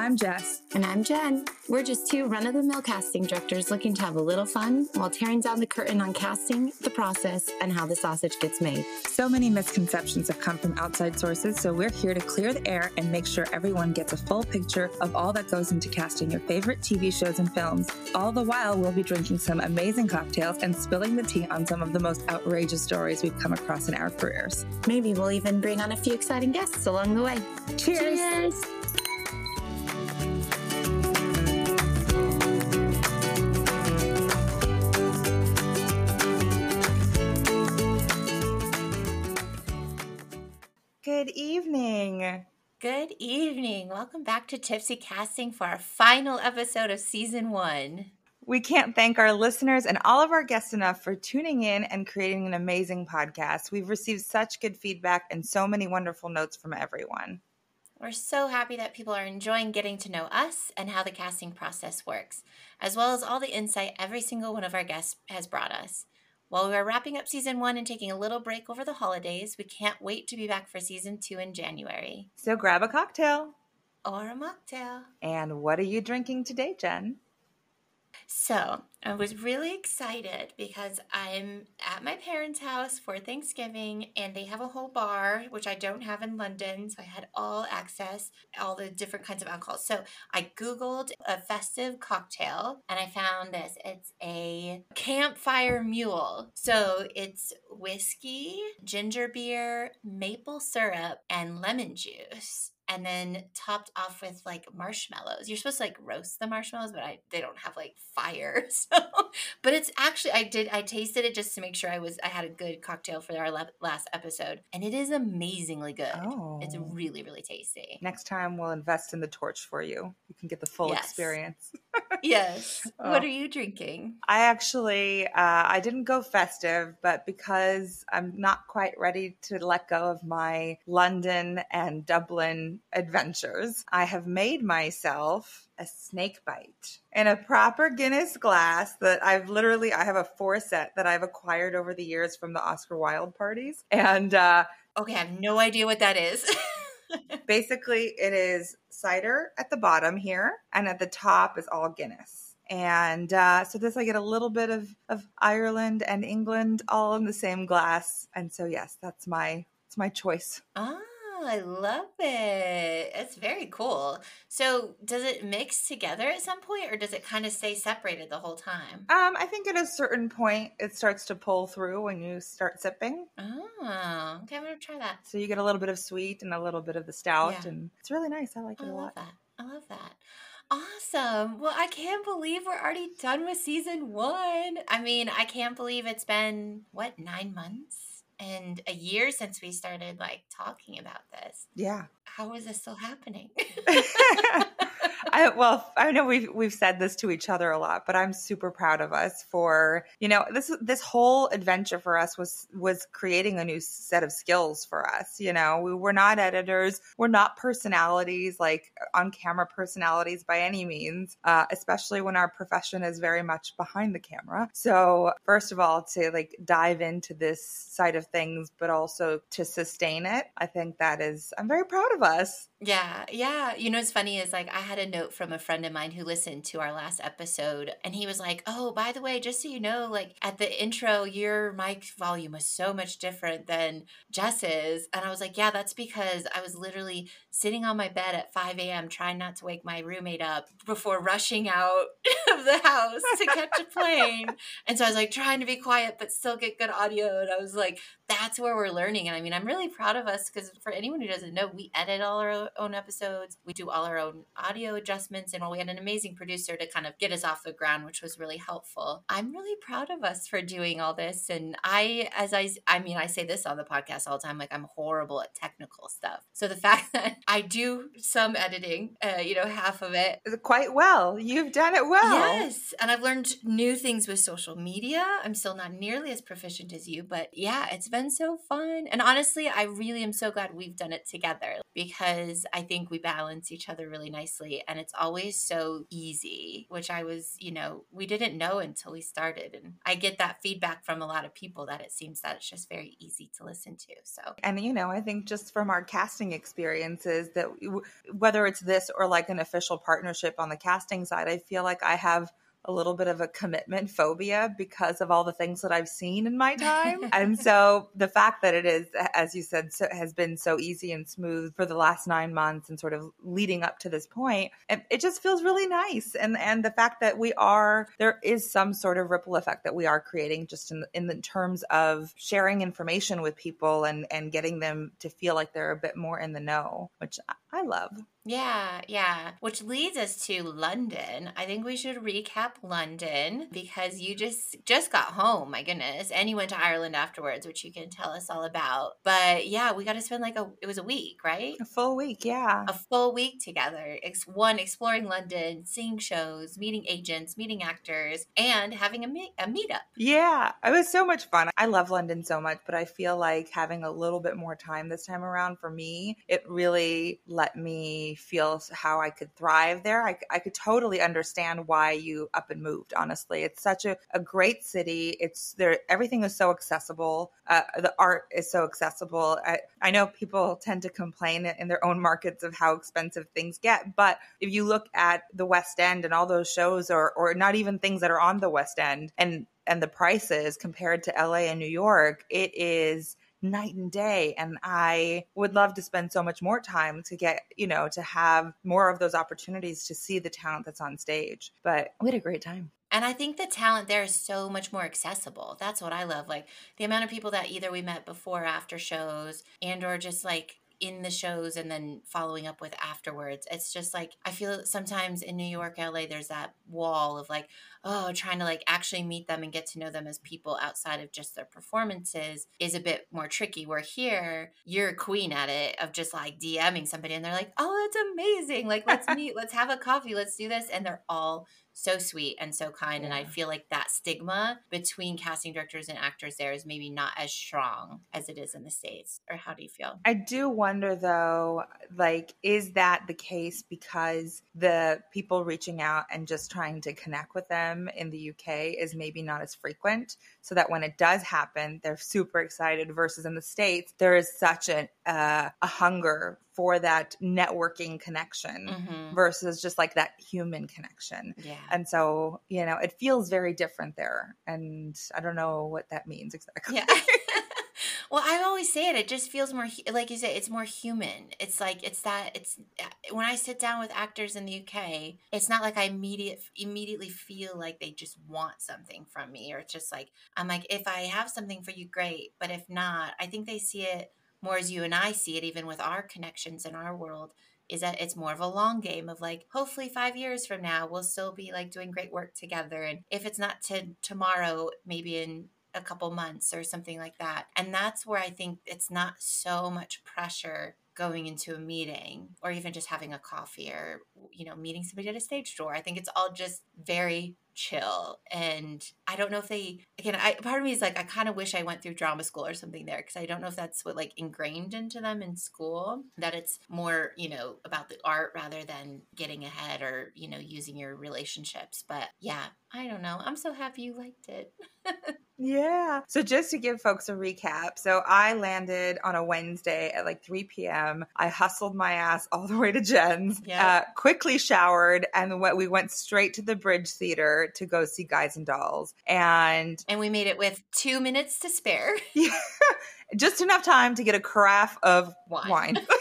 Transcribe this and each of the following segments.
I'm Jess. And I'm Jenn. We're just two run of the mill casting directors looking to have a little fun while tearing down the curtain on casting, the process, and how the sausage gets made. So many misconceptions have come from outside sources, so we're here to clear the air and make sure everyone gets a full picture of all that goes into casting your favorite TV shows and films. All the while, we'll be drinking some amazing cocktails and spilling the tea on some of the most outrageous stories we've come across in our careers. Maybe we'll even bring on a few exciting guests along the way. Cheers! Cheers. Good evening. Good evening. Welcome back to Tipsy Casting for our final episode of season one. We can't thank our listeners and all of our guests enough for tuning in and creating an amazing podcast. We've received such good feedback and so many wonderful notes from everyone. We're so happy that people are enjoying getting to know us and how the casting process works, as well as all the insight every single one of our guests has brought us. While we are wrapping up season one and taking a little break over the holidays, we can't wait to be back for season two in January. So grab a cocktail. Or a mocktail. And what are you drinking today, Jenn? So I was really excited because I'm at my parents' house for Thanksgiving and they have a whole bar, which I don't have in London. So I had all access, all the different kinds of alcohol. So I Googled a festive cocktail and I found this. It's a campfire mule. So it's whiskey, ginger beer, maple syrup, and lemon juice and then topped off with like marshmallows. You're supposed to like roast the marshmallows, but I they don't have like fire. So, but it's actually I did I tasted it just to make sure I was I had a good cocktail for our last episode, and it is amazingly good. Oh. It's really really tasty. Next time we'll invest in the torch for you. You can get the full Yes. experience. yes. Oh. What are you drinking? I actually uh, I didn't go festive, but because I'm not quite ready to let go of my London and Dublin adventures, I have made myself a snake bite in a proper Guinness glass that I've literally I have a four set that I've acquired over the years from the Oscar Wilde parties, and uh, Okay, I have no idea what that is. basically it is cider at the bottom here and at the top is all guinness. And uh, so this i get a little bit of, of ireland and england all in the same glass. And so yes that's my it's my choice. Oh, I love it. It's very cool. So, does it mix together at some point, or does it kind of stay separated the whole time? um, i think at a certain point it starts to pull through when you start sipping Oh, okay. I'm gonna try that. so you get a little bit of sweet and a little bit of the stout Yeah. and it's really nice i like I it a love lot that. I love that. Awesome. Well, I can't believe we're already done with season one. I mean, I can't believe it's been what nine months and a year since we started like talking about this. yeah How is this still happening? I well, I know we've we've said this to each other a lot, but I'm super proud of us for you know this this whole adventure for us was was creating a new set of skills for us. You know, we were not editors, we're not personalities like on camera personalities by any means, uh, especially when our profession is very much behind the camera. So first of all, to like dive into this side of things, but also to sustain it, I think that is I'm very proud of us. Yeah, yeah. You know it's funny is like I had a note from a friend of mine who listened to our last episode and he was like, "Oh, by the way, just so you know, like at the intro, your mic volume was so much different than Jess's." And I was like, "Yeah, that's because I was literally sitting on my bed at 5 a.m. trying not to wake my roommate up before rushing out of the house to catch a plane." And so I was like trying to be quiet but still get good audio. And I was like, that's where we're learning. And I mean, I'm really proud of us because for anyone who doesn't know, we edit all our own episodes, we do all our own audio adjustments, and we had an amazing producer to kind of get us off the ground, which was really helpful. I'm really proud of us for doing all this. And I, as I, I mean, I say this on the podcast all the time, like I'm horrible at technical stuff. So the fact that I do some editing, uh, you know, half of it, Quite well. You've done it well. Yes. And I've learned new things with social media. I'm still not nearly as proficient as you, but yeah, it's been so fun. And honestly, I really am so glad we've done it together because I think we balance each other really nicely. And it's always so easy, which I was, you know, we didn't know until we started. And I get that feedback from a lot of people that it seems that it's just very easy to listen to. So, and you know, I think just from our casting experiences that whether it's this or like an official partnership on the casting side, I feel like I have a little bit of a commitment phobia because of all the things that I've seen in my time. and so the fact that it is, as you said, so, has been so easy and smooth for the last nine months and sort of leading up to this point, it, it just feels really nice. And and the fact that we are there is some sort of ripple effect that we are creating just in in the terms of sharing information with people and and getting them to feel like they're a bit more in the know, which I love. Yeah, yeah. Which leads us to London. I think we should recap London because you just just got home, my goodness. And you went to Ireland afterwards, which you can tell us all about. But yeah, we got to spend like a it was a week, right? A full week, yeah. A full week together. Ex- one exploring London, seeing shows, meeting agents, meeting actors, and having a meet a meetup. Yeah, it was so much fun. I love London so much, but I feel like having a little bit more time this time around for me, it really let me feel how I could thrive there. I, I could totally understand why you up and moved. Honestly, it's such a, a great city. It's there. Everything is so accessible. Uh, the art is so accessible. I, I know people tend to complain in their own markets of how expensive things get, but if you look at the West End and all those shows, or or not even things that are on the West End, and and the prices compared to LA and New York, it is night and day. And I would love to spend so much more time to get, you know, to have more of those opportunities to see the talent that's on stage. But we had a great time. And I think the talent there is so much more accessible. That's what I love. Like the amount of people that either we met before after shows and or just like in the shows and then following up with afterwards. It's just like I feel sometimes in New York, LA, there's that wall of like, oh, trying to like actually meet them and get to know them as people outside of just their performances is a bit more tricky. Where here, you're a queen at it of just like DMing somebody and they're like, oh, that's amazing. Like, let's meet, let's have a coffee, let's do this. And they're all so sweet and so kind. Yeah. And I feel like that stigma between casting directors and actors there is maybe not as strong as it is in the States. Or how do you feel? I do wonder though, like, is that the case because the people reaching out and just trying to connect with them in the UK is maybe not as frequent? So that when it does happen, they're super excited versus in the States, there is such a, uh, a hunger for that networking connection mm-hmm. versus just like that human connection. Yeah. And so, you know, it feels very different there. And I don't know what that means exactly. Yeah. well, I always say it, it just feels more, like you say it's more human. It's like, it's that, it's uh, when I sit down with actors in the UK, it's not like I immediate, immediately feel like they just want something from me or it's just like, I'm like, if I have something for you, great. But if not, I think they see it more as you and I see it, even with our connections in our world, is that it's more of a long game of like, hopefully five years from now, we'll still be like doing great work together. And if it's not to tomorrow, maybe in a couple months or something like that. And that's where I think it's not so much pressure going into a meeting or even just having a coffee or you know meeting somebody at a stage door i think it's all just very chill and i don't know if they again I, part of me is like i kind of wish i went through drama school or something there because i don't know if that's what like ingrained into them in school that it's more you know about the art rather than getting ahead or you know using your relationships but yeah i don't know i'm so happy you liked it Yeah. So just to give folks a recap, so I landed on a Wednesday at like 3 p.m. I hustled my ass all the way to Jenn's, uh, quickly showered, and we went straight to the Bridge Theater to go see Guys and Dolls. And and we made it with two minutes to spare. Yeah. just enough time to get a carafe of wine. wine.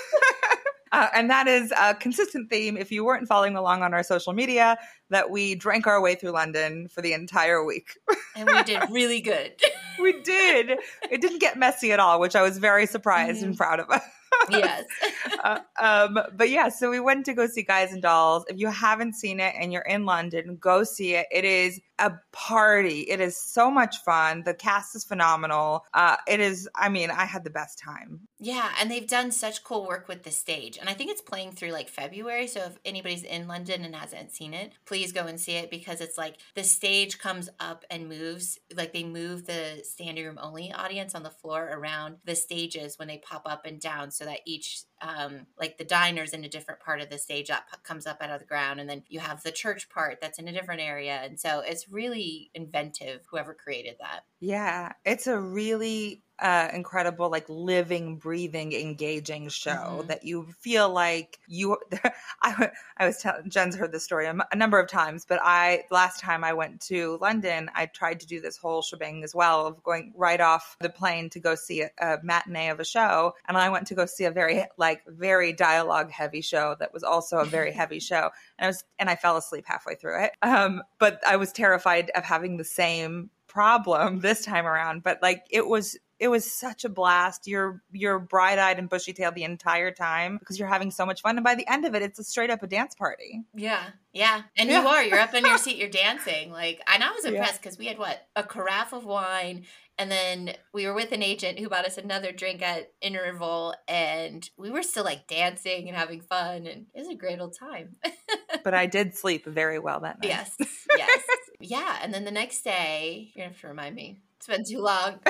Uh, and that is a consistent theme. If you weren't following along on our social media, that we drank our way through London for the entire week. and we did really good. we did. It didn't get messy at all, which I was very surprised mm-hmm. and proud of. yes. uh, um, but yeah, so we went to go see Guys and Dolls. If you haven't seen it and you're in London, go see it. It is a party. It is so much fun. The cast is phenomenal. Uh, it is, I mean, I had the best time. Yeah, and they've done such cool work with the stage. And I think it's playing through like February. So if anybody's in London and hasn't seen it, please go and see it because it's like the stage comes up and moves. Like they move the standing room only audience on the floor around the stages when they pop up and down so that each um, like the diners in a different part of the stage that comes up out of the ground, and then you have the church part that's in a different area, and so it's really inventive. Whoever created that, Yeah, it's a really uh, incredible, like living, breathing, engaging show Mhm. that you feel like you. I, I was telling Jenn's heard this story a, m- a number of times, but I last time I went to London, I tried to do this whole shebang as well of going right off the plane to go see a, a matinee of a show, and I went to go see a very like very dialogue heavy show that was also a very heavy show, and I was and I fell asleep halfway through it. Um, but I was terrified of having the same problem this time around but like it was it was such a blast you're you're bright-eyed and bushy-tailed the entire time because you're having so much fun and by the end of it it's a straight up a dance party yeah, yeah, and Yeah. you are. You're up in your seat. You're dancing. Like, and I was impressed because we had what a carafe of wine. And then we were with an agent who bought us another drink at interval, and we were still like dancing and having fun, and it was a great old time. but i did sleep very well that night Yes, yes, yeah. And then the next day, you're gonna have to remind me. It's been too long.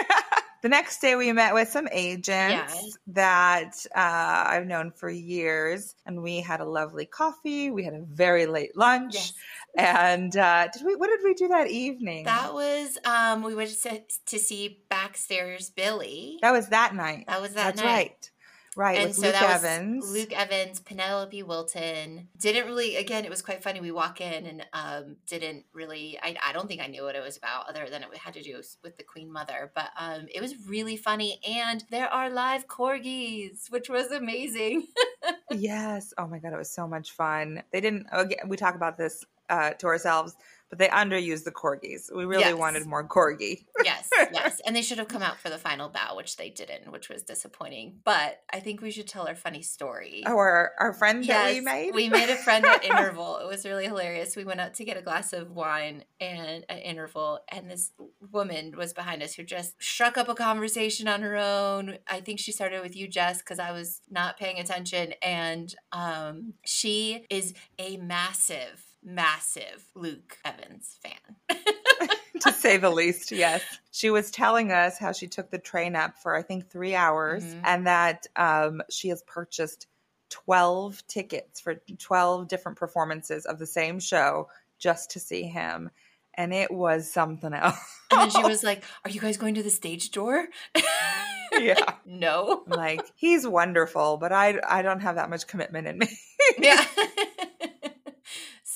the next day we met with some agents Yes. that uh, i've known for years and we had a lovely coffee we had a very late lunch Yes, and uh, did we what did we do that evening that was. Um, we went to, to see Backstairs Billy. that was that night That was that that's night. right right and with so luke that evans was Luke Evans, Penelope Wilton. Didn't really, again, it was quite funny. We walk in and um, didn't really, I, I don't think I knew what it was about other than it had to do with the Queen Mother. But um, it was really funny. And there are live corgis, which was amazing. Yes. Oh my god, it was so much fun. They didn't. Again, we talk about this uh, to ourselves, but they underused the corgis. We really Yes. wanted more corgi. yes, yes. And they should have come out for the final bow, which they didn't, which was disappointing. But I think we should tell our funny story. Oh, our our friend that we made. We made a friend at interval. It was really hilarious. We went out to get a glass of wine and at interval, and this woman was behind us who just struck up a conversation on her own. I think she started with you, Jess, because I was not paying attention. And um, she is a massive, massive Luke Evans fan. to say the least. Yes. She was telling us how she took the train up for I think three hours, Mhm. and that um, she has purchased twelve tickets for twelve different performances of the same show just to see him, and it was something else. And then she was like, Are you guys going to the stage door? yeah. no. like he's wonderful, but I I don't have that much commitment in me. yeah.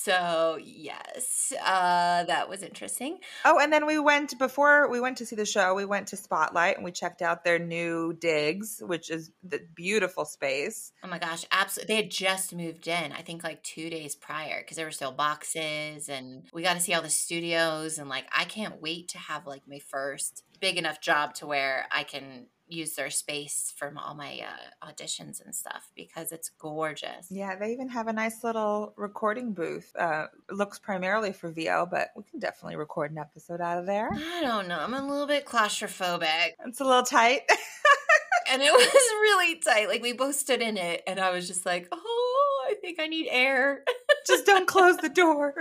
So yes, uh, that was interesting. oh, and then we went before we went to see the show. We went to Spotlight and we checked out their new digs, which is the beautiful space. Oh my gosh, absolutely! They had just moved in. I think like two days prior because there were still boxes, and we got to see all the studios. And like, I can't wait to have like my first big enough job to where I can use their space for all my uh, auditions and stuff because it's gorgeous. Yeah, they even have a nice little recording booth. Uh, looks primarily for VO, but we can definitely record an episode out of there. I don't know. I'm a little bit claustrophobic. It's a little tight. and it was really tight. Like we both stood in it, and I was just like, "Oh, think I need air." Just don't close the door.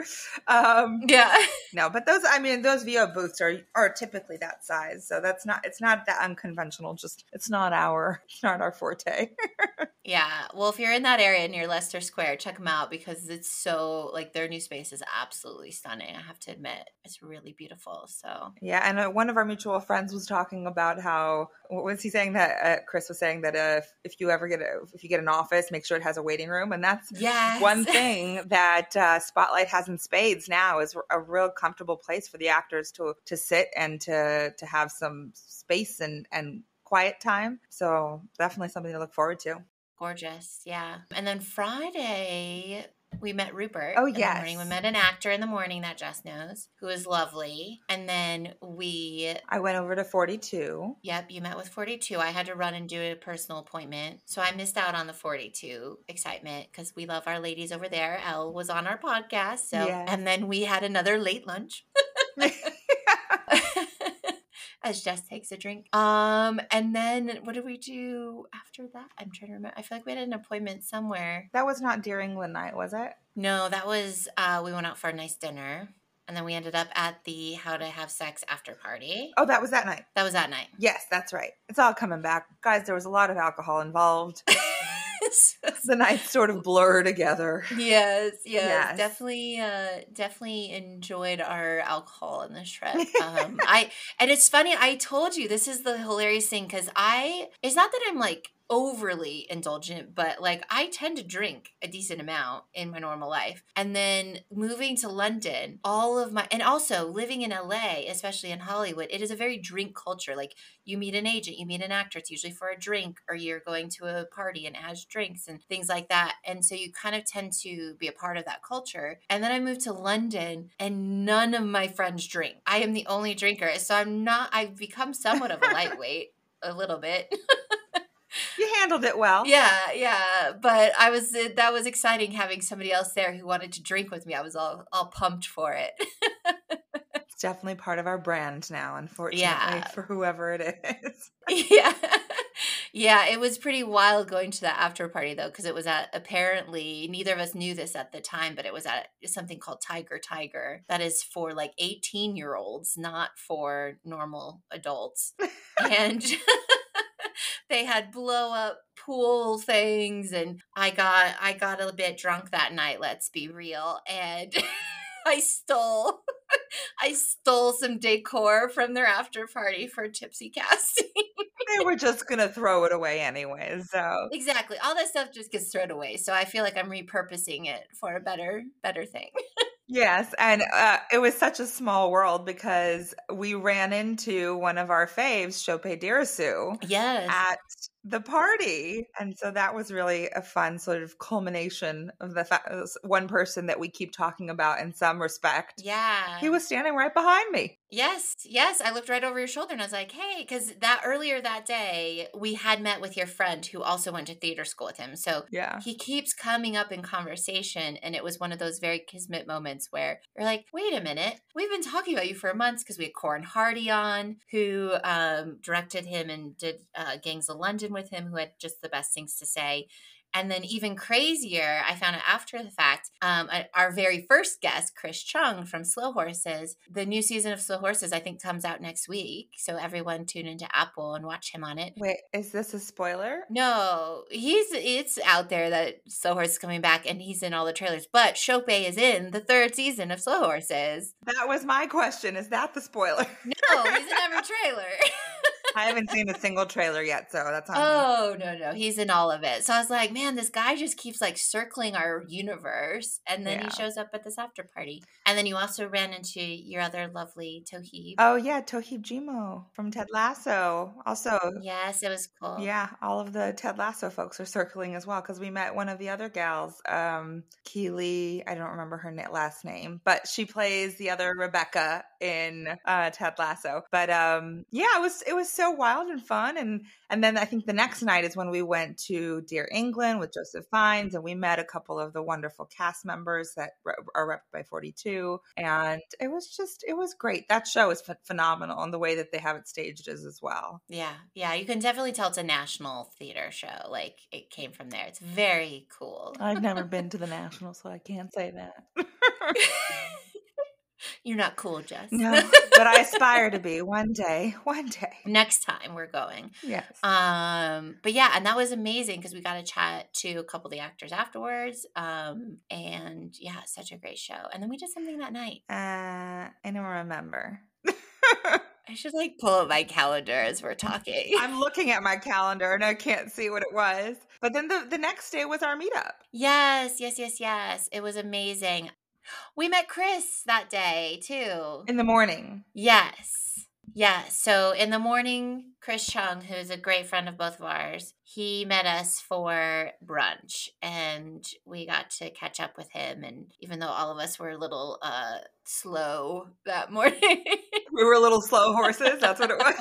Um, yeah, no, but those I mean those VO booths are are typically that size, so that's not it's not that unconventional. Just it's not our it's not our forte. yeah. Well, if you're in that area near Leicester Square, check them out because it's so like their new space is absolutely stunning. I have to admit, it's really beautiful. So Yeah, and uh, one of our mutual friends was talking about how what was he saying that uh, Chris was saying that uh, if, if you ever get a, if you get an office, make sure it has a waiting room, and that's yes, one thing that uh, Spotlight has in spades now is a real comfortable place for the actors to to sit and to to have some space and and quiet time. So definitely something to look forward to. gorgeous. Yeah, and then Friday. We met Rupert. Oh, morning. We met an actor in the morning that Jess knows, who is lovely. And then we I went over to 42. Yep, you met with 42. I had to run and do a personal appointment. So I missed out on the 42 excitement because we love our ladies over there. Elle was on our podcast. So and then we had another late lunch. as Jess takes a drink. Um, and then what did we do after that? I'm trying to remember. I feel like we had an appointment somewhere. That was not during the night, was it? No, that was uh we went out for a nice dinner. And then we ended up at the How to Have Sex after party. Oh, that was that night. That was that night. Yes, that's right. It's all coming back. Guys, there was a lot of alcohol involved. the nights sort of blur together. Yes, yes, Yes. definitely, uh, definitely enjoyed our alcohol in this trip. Um, I and it's funny. I told you this is the hilarious thing because I. It's not that I'm like overly indulgent, but like I tend to drink a decent amount in my normal life. And then moving to London, all of my and also living in LA, especially in Hollywood, it is a very drink culture. Like you meet an agent, you meet an actor, it's usually for a drink, or you're going to a party and it has drinks and things like that. And so you kind of tend to be a part of that culture. And then I moved to London and none of my friends drink. I am the only drinker. So I'm not, I've become somewhat of a lightweight. A little bit. You handled it well. Yeah, yeah. But I was uh, that was exciting having somebody else there who wanted to drink with me. I was all all pumped for it. It's definitely part of our brand now, unfortunately, Yeah. for whoever it is. yeah. Yeah, it was pretty wild going to the after party though, because it was at apparently neither of us knew this at the time, but it was at something called Tiger Tiger. That is for like 18 year olds, not for normal adults. and they had blow up pool things and I got I got a bit drunk that night, let's be real. And I stole I stole some decor from their after party for tipsy casting. they were just going to throw it away anyway. So, exactly. All that stuff just gets thrown away. So I feel like I'm repurposing it for a better better thing. Yes. And uh, it was such a small world because we ran into one of our faves, Sope Dirisu, Yes. at the party. And so that was really a fun sort of culmination of the fact one person that we keep talking about in some respect. yeah. He was standing right behind me. Yes, yes. I looked right over your shoulder and I was like, hey, because that earlier that day, we had met with your friend who also went to theater school with him. So Yeah. he keeps coming up in conversation. And it was one of those very kismet moments where you're like, wait a minute, we've been talking about you for months because we had Corin Hardy on, who um, directed him and did uh, Gangs of London with him, who had just the best things to say. And then, even crazier, I found out after the fact, um, our very first guest, Chris Chung from Slow Horses, the new season of Slow Horses, I think, comes out next week. So, everyone tune into Apple and watch him on it. Wait, is this a spoiler? No, he's it's out there that Slow Horse is coming back and he's in all the trailers. But Sope is in the third season of Slow Horses. That was my question. Is that the spoiler? No, he's in every trailer. I haven't seen a single trailer yet, so that's on me. oh no, no, he's in all of it. So I was like, man, this guy just keeps like circling our universe, and then Yeah. he shows up at this after party. And then you also ran into your other lovely Toheeb. Oh yeah, Toheeb Jimoh from Ted Lasso. Also, Yes, it was cool. yeah, all of the Ted Lasso folks are circling as well because we met one of the other gals, um, Keely. I don't remember her last name, but she plays the other Rebecca in uh, Ted Lasso. But um, yeah, it was it was so wild and fun, and and then I think the next night is when we went to Dear England with Joseph Fiennes, and we met a couple of the wonderful cast members that are rep by 42, and it was just it was great. That show is ph- phenomenal, and the way that they have it staged is as well. Yeah, yeah, you can definitely tell it's a national theater show. Like it came from there. It's very cool. I've never been to the National, so I can't say that. You're not cool, Jess. no, but I aspire to be one day. One day. Next time we're going. Yes. Um, but yeah, and that was amazing because we got to chat to a couple of the actors afterwards. Um, and yeah, such a great show. And then we did something that night. Uh, I don't remember. I should like pull up my calendar as we're talking. I'm looking at my calendar and I can't see what it was. But then the, the next day was our meetup. yes, yes, yes, yes. It was amazing. We met Chris that day too. in the morning. Yes. Yes. So in the morning, Chris Chung, who's a great friend of both of ours, he met us for brunch and we got to catch up with him. And even though all of us were a little uh, slow that morning, We were little slow horses. That's what it was.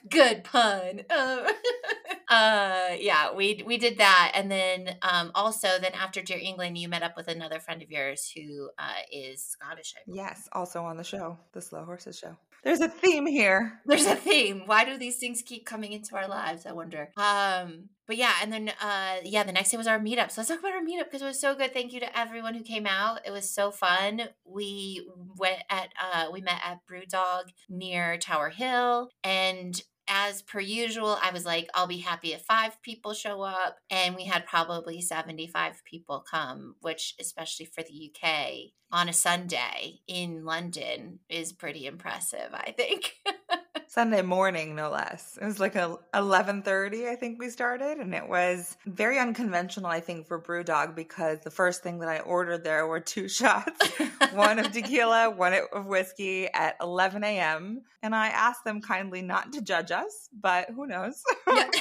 good pun. Um, uh, yeah, we we did that, and then um, also then after Dear England, you met up with another friend of yours who uh, is Scottish. I. Yes, also on the show, the Slow Horses show. There's a theme here. There's a theme. Why do these things keep coming into our lives? I wonder. Um, but yeah, and then uh, yeah, the next day was our meetup. So let's talk about our meetup because it was so good. Thank you to everyone who came out. It was so fun. We went at uh, we met at Brewdog near Tower Hill, and as per usual, I was like, I'll be happy if five people show up. And we had probably 75 people come, which, especially for the UK on a Sunday in London, is pretty impressive, I think. Sunday morning, no less. It was like a eleven thirty, I think we started, and it was very unconventional, I think, for BrewDog because the first thing that I ordered there were two shots, one of tequila, one of whiskey at eleven a.m. And I asked them kindly not to judge us, but who knows? Yeah.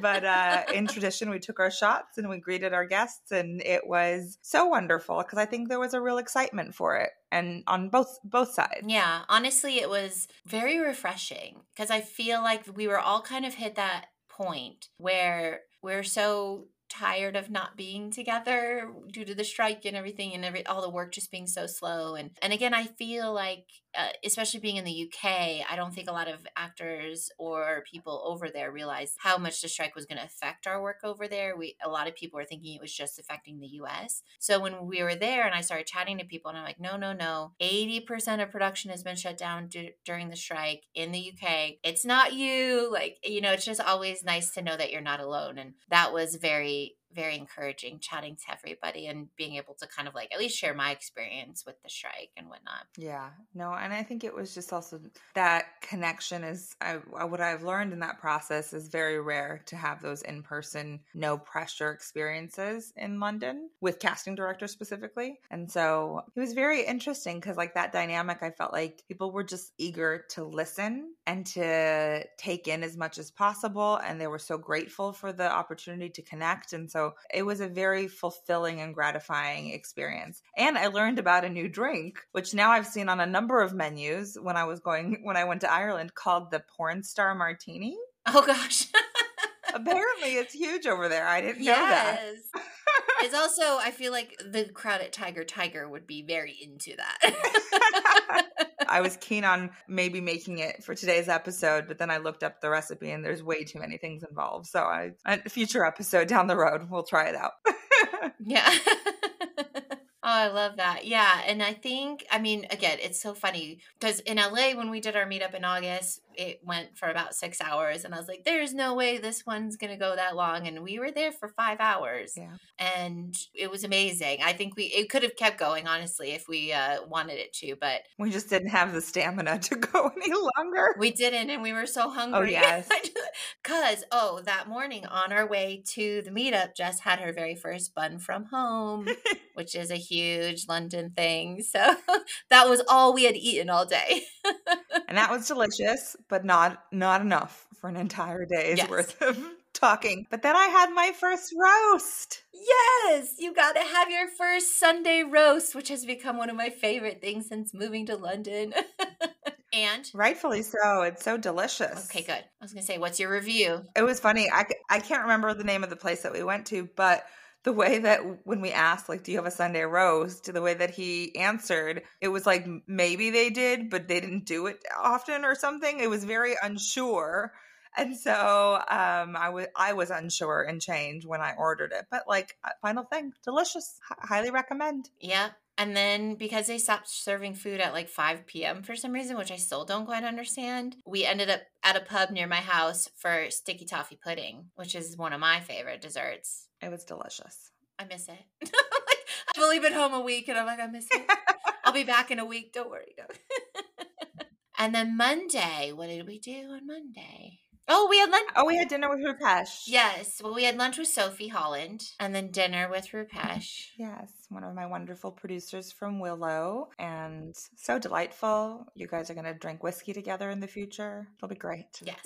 but uh, in tradition, we took our shots and we greeted our guests, and it was so wonderful because I think there was a real excitement for it, and on both both sides. Yeah, honestly, it was very refreshing because I feel like we were all kind of hit that point where we're so tired of not being together due to the strike and everything and every all the work just being so slow and and again I feel like uh, especially being in the UK I don't think a lot of actors or people over there realized how much the strike was going to affect our work over there. We a lot of people were thinking it was just affecting the US so when we were there and I started chatting to people and I'm like no no no. 80% of production has been shut down d- during the strike in the UK it's not you. Like you know it's just always nice to know that you're not alone and that was very very encouraging chatting to everybody and being able to kind of like at least share my experience with the strike and whatnot. Yeah, no, and I think it was just also that connection is I, what I've learned in that process is very rare to have those in person, no pressure experiences in London with casting directors specifically. And so it was very interesting because, like, that dynamic, I felt like people were just eager to listen and to take in as much as possible. And they were so grateful for the opportunity to connect. And so it was a very fulfilling and gratifying experience. And I learned about a new drink, which now I've seen on a number of menus when I was going, when I went to Ireland, called the Porn Star Martini. Oh gosh. Apparently, it's huge over there. I didn't know that. Yes. it's also I feel like the crowd at Tiger Tiger would be very into that. I was keen on maybe making it for today's episode, but then I looked up the recipe and there's way too many things involved. So I a future episode down the road, we'll try it out. yeah. Oh, I love that. Yeah. And I think, I mean, again, it's so funny because in LA, when we did our meetup in August, it went for about six hours. And I was like, there's no way this one's going to go that long. And we were there for five hours. Yeah. And it was amazing. I think we, it could have kept going, honestly, if we uh, wanted it to, but We just didn't have the stamina to go any longer. we didn't. And we were so hungry. oh, yes. Because, oh, that morning on our way to the meetup, Jess had her very first bun from home, which is a huge London thing. So that was all we had eaten all day. and that was delicious, but not not enough for an entire day's Yes. worth of talking. But then I had my first roast. Yes, you got to have your first Sunday roast, which has become one of my favorite things since moving to London. and Rightfully so. It's so delicious. okay, good. I was gonna say, what's your review? It was funny. i, I can't remember the name of the place that we went to, but the way that when we asked, like, do you have a Sunday roast? The way that he answered, it was like maybe they did, but they didn't do it often or something. It was very unsure. And so um, I was I was unsure and changed when I ordered it. But like uh, final thing, delicious. H- highly recommend. Yeah. And then because they stopped serving food at like 5 p.m. for some reason, which I still don't quite understand, we ended up at a pub near my house for sticky toffee pudding, which is one of my favorite desserts. It was delicious. I miss it. like, I've only been home a week and I'm like, I miss it. I'll be back in a week. Don't worry. And then Monday, what did we do on Monday? Oh, we had lunch. Oh, we had dinner with Rupesh. Yes. Well, we had lunch with Sophie Holland and then dinner with mm-hmm. Rupesh. Yes, one of my wonderful producers from Willow, and so delightful. You guys are going to drink whiskey together in the future. It'll be great. Yes.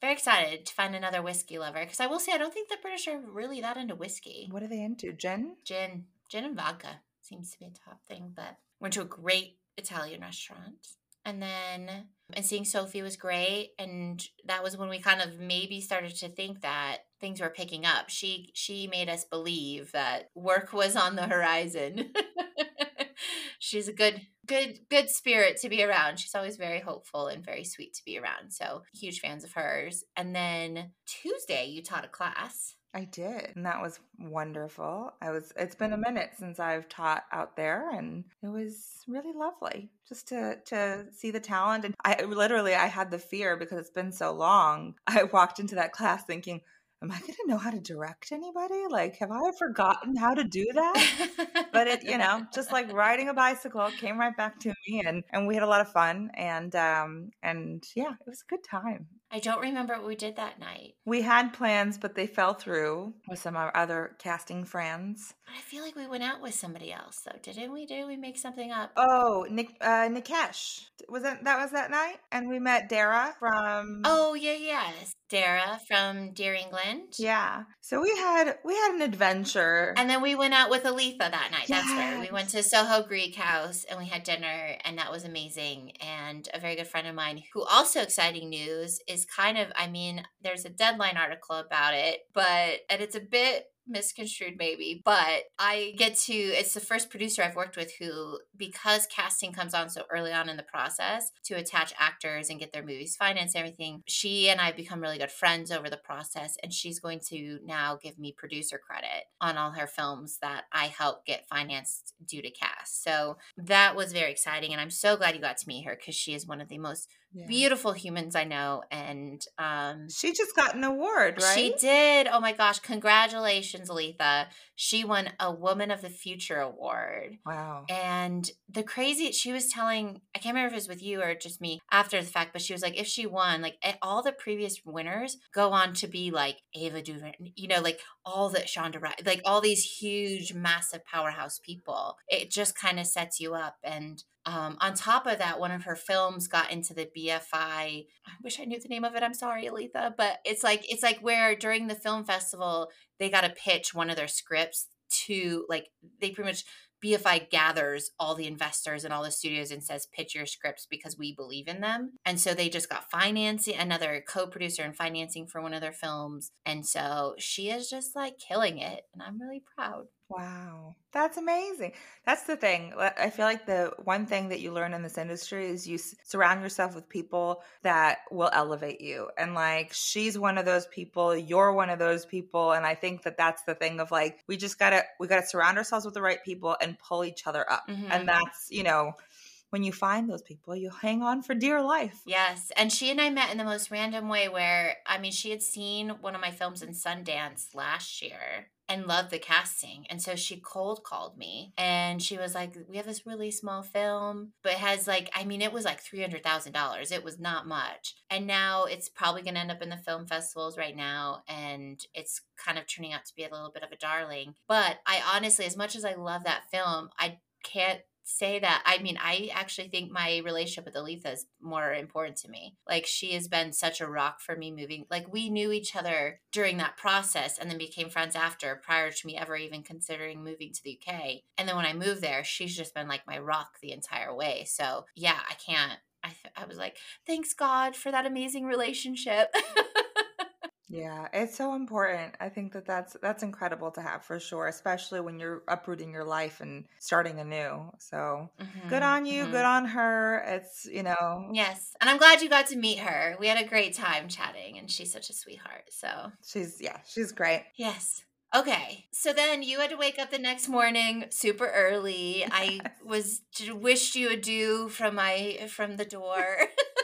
Very excited to find another whiskey lover because I will say I don't think the British are really that into whiskey. What are they into? Gin? Gin, gin and vodka seems to be a top thing. But went to a great Italian restaurant and then and seeing Sophie was great and that was when we kind of maybe started to think that things were picking up. She she made us believe that work was on the horizon. She's a good good good spirit to be around. She's always very hopeful and very sweet to be around. So, huge fans of hers. And then Tuesday you taught a class. I did. And that was wonderful. I was it's been a minute since I've taught out there and it was really lovely just to to see the talent and I literally I had the fear because it's been so long. I walked into that class thinking am I going to know how to direct anybody? Like, have I forgotten how to do that? but it, you know, just like riding a bicycle came right back to me and, and we had a lot of fun and, um, and yeah, it was a good time. I don't remember what we did that night. We had plans, but they fell through with some of our other casting friends. I feel like we went out with somebody else, though, didn't we? Did we make something up? Oh, Nick, uh, Nikesh was that that was that night, and we met Dara from. Oh yeah, yes, Dara from Dear England. Yeah, so we had we had an adventure, and then we went out with Aletha that night. Yes. That's where we went to Soho Greek House, and we had dinner, and that was amazing. And a very good friend of mine, who also exciting news is kind of, I mean, there's a deadline article about it, but, and it's a bit misconstrued maybe but i get to it's the first producer i've worked with who because casting comes on so early on in the process to attach actors and get their movies financed everything she and i become really good friends over the process and she's going to now give me producer credit on all her films that i help get financed due to cast. So that was very exciting and i'm so glad you got to meet her because she is one of the most yeah. beautiful humans I know. And um, she just got an award, right? She did. Oh my gosh. Congratulations, Aletha. She won a Woman of the Future award. Wow. And the crazy, she was telling, I can't remember if it was with you or just me after the fact, but she was like, if she won, like all the previous winners go on to be like Ava DuVernay, you know, like all that Shonda Rhimes, like all these huge, massive powerhouse people. It just kind of sets you up. And um, on top of that, one of her films got into the BFI. I wish I knew the name of it. I'm sorry, Aletha, but it's like it's like where during the film festival they got to pitch one of their scripts to like they pretty much BFI gathers all the investors and all the studios and says, pitch your scripts because we believe in them. And so they just got financing, another co producer and financing for one of their films. And so she is just like killing it. And I'm really proud. Wow. That's amazing. That's the thing. I feel like the one thing that you learn in this industry is you surround yourself with people that will elevate you. And like she's one of those people, you're one of those people, and I think that that's the thing of like we just got to we got to surround ourselves with the right people and pull each other up. Mm-hmm. And that's, you know, when you find those people, you hang on for dear life. Yes. And she and I met in the most random way where, I mean, she had seen one of my films in Sundance last year and loved the casting. And so she cold called me and she was like, We have this really small film, but it has like, I mean, it was like $300,000. It was not much. And now it's probably going to end up in the film festivals right now. And it's kind of turning out to be a little bit of a darling. But I honestly, as much as I love that film, I can't say that. I mean, I actually think my relationship with Aletha is more important to me. Like she has been such a rock for me moving. Like we knew each other during that process and then became friends after prior to me ever even considering moving to the UK. And then when I moved there, she's just been like my rock the entire way. So, yeah, I can't I, I was like, thanks God for that amazing relationship. Yeah, it's so important. I think that that's that's incredible to have for sure, especially when you're uprooting your life and starting anew. So, mm-hmm, good on you, mm-hmm. good on her. It's, you know. Yes. And I'm glad you got to meet her. We had a great time chatting and she's such a sweetheart. So, she's yeah, she's great. Yes. Okay. So then you had to wake up the next morning super early. I was wished you adieu from my from the door.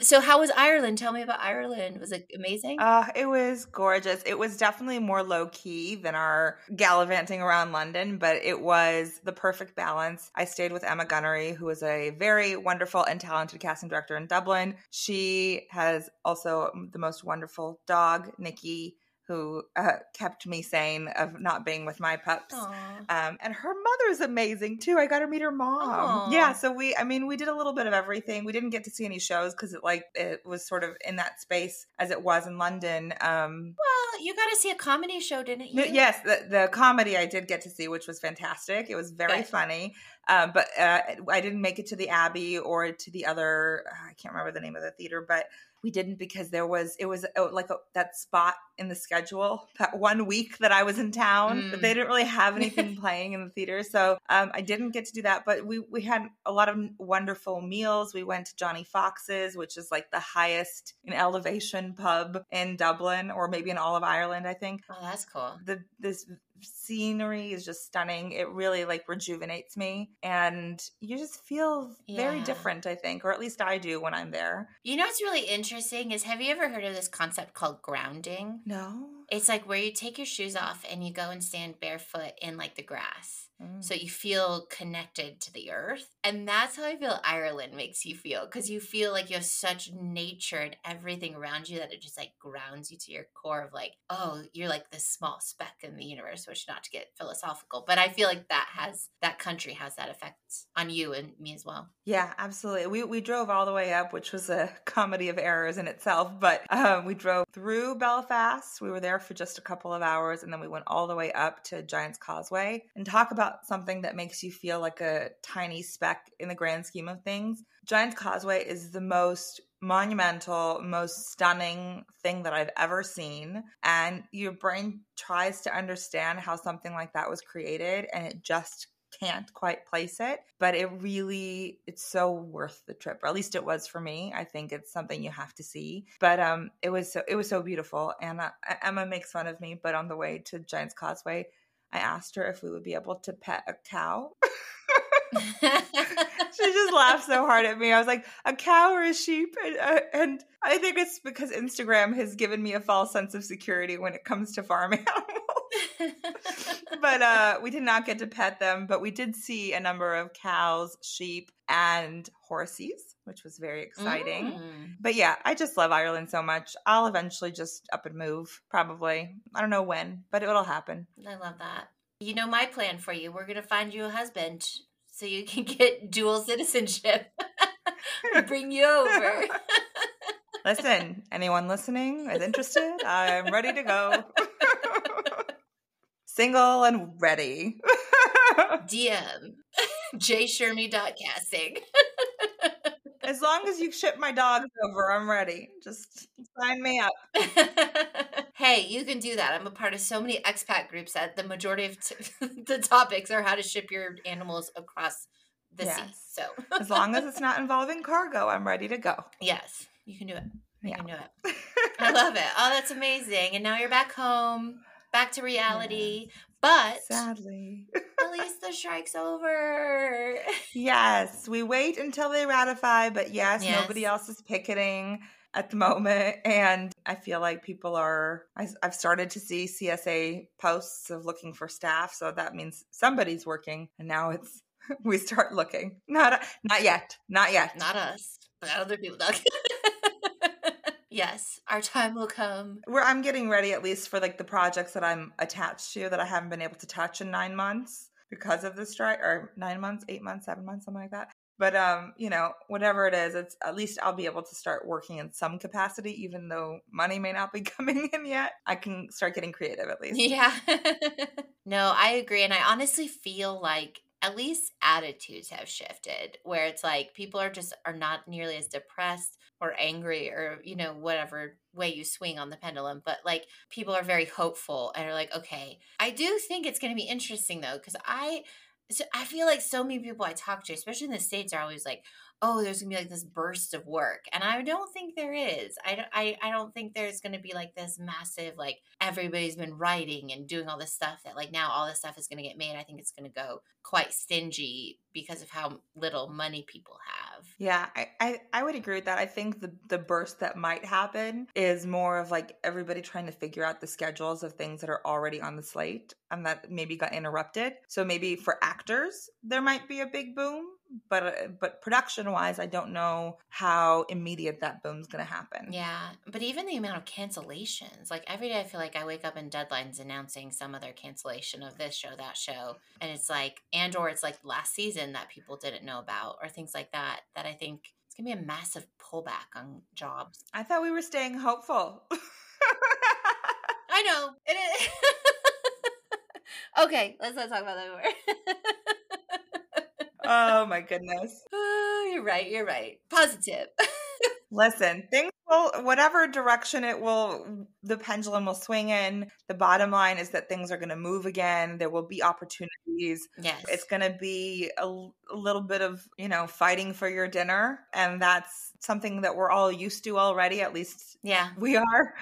So, how was Ireland? Tell me about Ireland. Was it amazing? Uh, it was gorgeous. It was definitely more low key than our gallivanting around London, but it was the perfect balance. I stayed with Emma Gunnery, who is a very wonderful and talented casting director in Dublin. She has also the most wonderful dog, Nikki who uh, kept me sane of not being with my pups. Um, and her mother's amazing too. I got to meet her mom. Aww. Yeah, so we, I mean, we did a little bit of everything. We didn't get to see any shows because it like it was sort of in that space as it was in London. Um, well, you got to see a comedy show, didn't you? Yes, the, the comedy I did get to see, which was fantastic. It was very Good. funny. Um, but uh, I didn't make it to the Abbey or to the other. I can't remember the name of the theater, but we didn't because there was it was uh, like a, that spot in the schedule that one week that I was in town mm. but they didn't really have anything playing in the theater so um, I didn't get to do that but we we had a lot of wonderful meals we went to Johnny Fox's which is like the highest in elevation pub in Dublin or maybe in all of Ireland I think oh that's cool the this scenery is just stunning. It really like rejuvenates me and you just feel yeah. very different, I think, or at least I do when I'm there. You know what's really interesting is have you ever heard of this concept called grounding? No. It's like where you take your shoes off and you go and stand barefoot in like the grass. Mm. So you feel connected to the earth. And that's how I feel Ireland makes you feel because you feel like you have such nature and everything around you that it just like grounds you to your core of like, oh, you're like this small speck in the universe, which not to get philosophical, but I feel like that has that country has that effect on you and me as well. Yeah, absolutely. We we drove all the way up, which was a comedy of errors in itself, but um, we drove through Belfast. We were there for just a couple of hours and then we went all the way up to Giant's Causeway and talk about about something that makes you feel like a tiny speck in the grand scheme of things, Giant's Causeway is the most monumental, most stunning thing that I've ever seen. And your brain tries to understand how something like that was created and it just can't quite place it. But it really it's so worth the trip. Or at least it was for me. I think it's something you have to see. But um it was so it was so beautiful. And uh, emma makes fun of me but on the way to giant's causeway I asked her if we would be able to pet a cow. she just laughed so hard at me. I was like, a cow or a sheep? And, uh, and, I think it's because Instagram has given me a false sense of security when it comes to farm animals. but uh, we did not get to pet them, but we did see a number of cows, sheep, and horses which was very exciting. Mm. But yeah, I just love Ireland so much. I'll eventually just up and move, probably. I don't know when, but it'll happen. I love that. You know my plan for you. We're going to find you a husband so you can get dual citizenship. Bring you over. Listen, anyone listening is interested? I'm ready to go. Single and ready. DM jshermy.casting. As long as you ship my dogs over, I'm ready. Just sign me up. hey, you can do that. I'm a part of so many expat groups that the majority of t- the topics are how to ship your animals across the yes. sea. So as long as it's not involving cargo, I'm ready to go. Yes, you can do it. You yeah. can do it. I love it. Oh, that's amazing. And now you're back home, back to reality. But sadly, at least the strike's over. yes, we wait until they ratify, but yes, yes, nobody else is picketing at the moment. And I feel like people are, I, have started to see CSA posts of looking for staff. So that means somebody's working. And now it's, we start looking. Not, not yet. Not yet. Not us, but other people. Yes, our time will come. Where I'm getting ready at least for like the projects that I'm attached to that I haven't been able to touch in nine months because of the strike or nine months, eight months, seven months, something like that. But um, you know, whatever it is, it's at least I'll be able to start working in some capacity, even though money may not be coming in yet. I can start getting creative at least. Yeah. no, I agree. And I honestly feel like at least attitudes have shifted where it's like people are just are not nearly as depressed or angry or you know whatever way you swing on the pendulum but like people are very hopeful and are like okay. I do think it's going to be interesting though because i so i feel like so many people i talk to especially in the states are always like oh, there's gonna be like this burst of work, and I don't think there is. I don't. I, I don't think there's gonna be like this massive like everybody's been writing and doing all this stuff that like now all this stuff is gonna get made. I think it's gonna go quite stingy because of how little money people have. Yeah, I, I, I would agree with that. I think the the burst that might happen is more of like everybody trying to figure out the schedules of things that are already on the slate and that maybe got interrupted. So maybe for actors there might be a big boom but uh, but production wise i don't know how immediate that boom's going to happen. Yeah but even the amount of cancellations like every day i feel like i wake up in deadlines announcing some other cancellation of this show that show and it's like and or it's like last season that people didn't know about or things like that that i think it's going to be a massive pullback on jobs. I thought we were staying hopeful. I know it is. Okay let's not talk about that more oh my goodness. Oh, you're right. You're right. Positive. Listen, things will, whatever direction it will, the pendulum will swing in. The bottom line is that things are going to move again. There will be opportunities. Yes. It's going to be a, a little bit of, you know, fighting for your dinner. And that's something that we're all used to already. At least yeah. we are.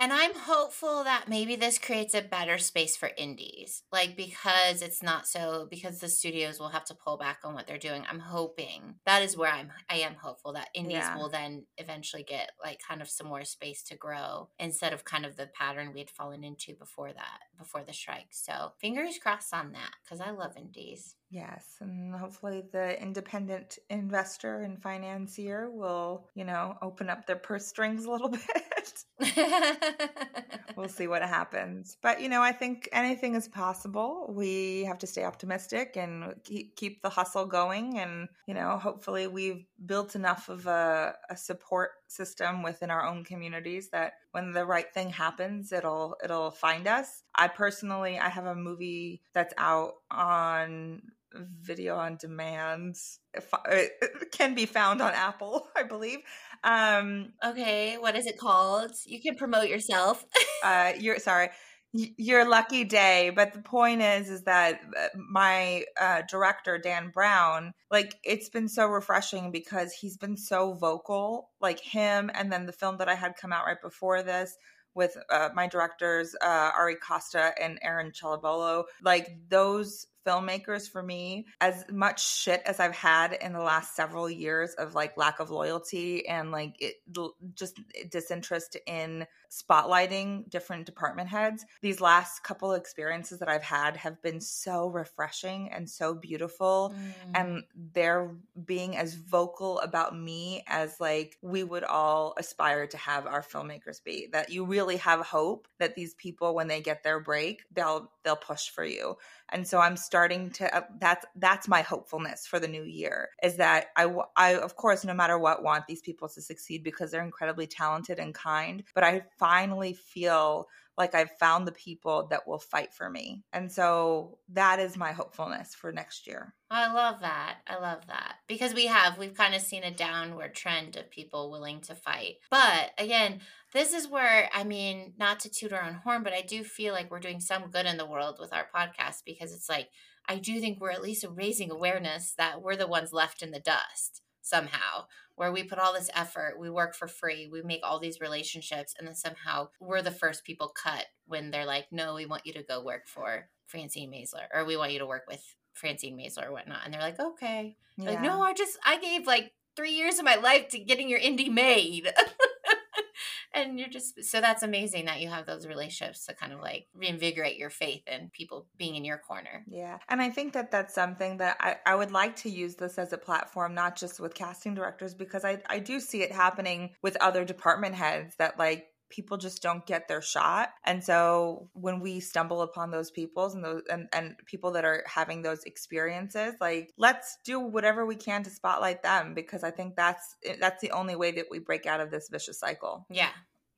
And I'm hopeful that maybe this creates a better space for indies. Like because it's not so because the studios will have to pull back on what they're doing. I'm hoping that is where I'm I am hopeful that indies Yeah. will then eventually get like kind of some more space to grow instead of kind of the pattern we had fallen into before that, before the strike. So fingers crossed on that because I love indies. Yes, and hopefully the independent investor and financier will, you know, open up their purse strings a little bit. we'll see what happens. But, you know, I think anything is possible. We have to stay optimistic and keep, the hustle going. And, you know, hopefully we've built enough of a, a support system within our own communities that when the right thing happens, it'll, it'll find us. I personally, I have a movie that's out on video on demand. It can be found on Apple, I believe. Um, okay, what is it called? You can promote yourself. uh, you're sorry, your lucky day. But the point is, is that uh, my uh, director Dan Brown, like, it's been so refreshing because he's been so vocal, like him, and then the film that I had come out right before this. With uh, my directors, uh, Ari Costa and Aaron Chalabolo, like those filmmakers for me, as much shit as I've had in the last several years of like lack of loyalty and like it just disinterest in spotlighting different department heads, these last couple of experiences that I've had have been so refreshing and so beautiful. Mm. And they're being as vocal about me as like we would all aspire to have our filmmakers be. That you really have hope that these people, when they get their break, they'll they'll push for you and so i'm starting to uh, that's that's my hopefulness for the new year is that I, I of course no matter what want these people to succeed because they're incredibly talented and kind but i finally feel like i've found the people that will fight for me and so that is my hopefulness for next year I love that. I love that. Because we have, we've kind of seen a downward trend of people willing to fight. But again, this is where, I mean, not to toot our own horn, but I do feel like we're doing some good in the world with our podcast because it's like, I do think we're at least raising awareness that we're the ones left in the dust somehow, where we put all this effort, we work for free, we make all these relationships, and then somehow we're the first people cut when they're like, no, we want you to go work for Francine Maisler, or we want you to work with Francine Maisler or whatnot. And they're like, okay. Like, no, I just, I gave like three years of my life to getting your indie made. and you're just, so that's amazing that you have those relationships to kind of like reinvigorate your faith in people being in your corner. Yeah. And I think that that's something that I, I would like to use this as a platform, not just with casting directors, because I, I do see it happening with other department heads that like people just don't get their shot and so when we stumble upon those peoples and those and, and people that are having those experiences like let's do whatever we can to spotlight them because i think that's eh, that's the only way that we break out of this vicious cycle Yeah.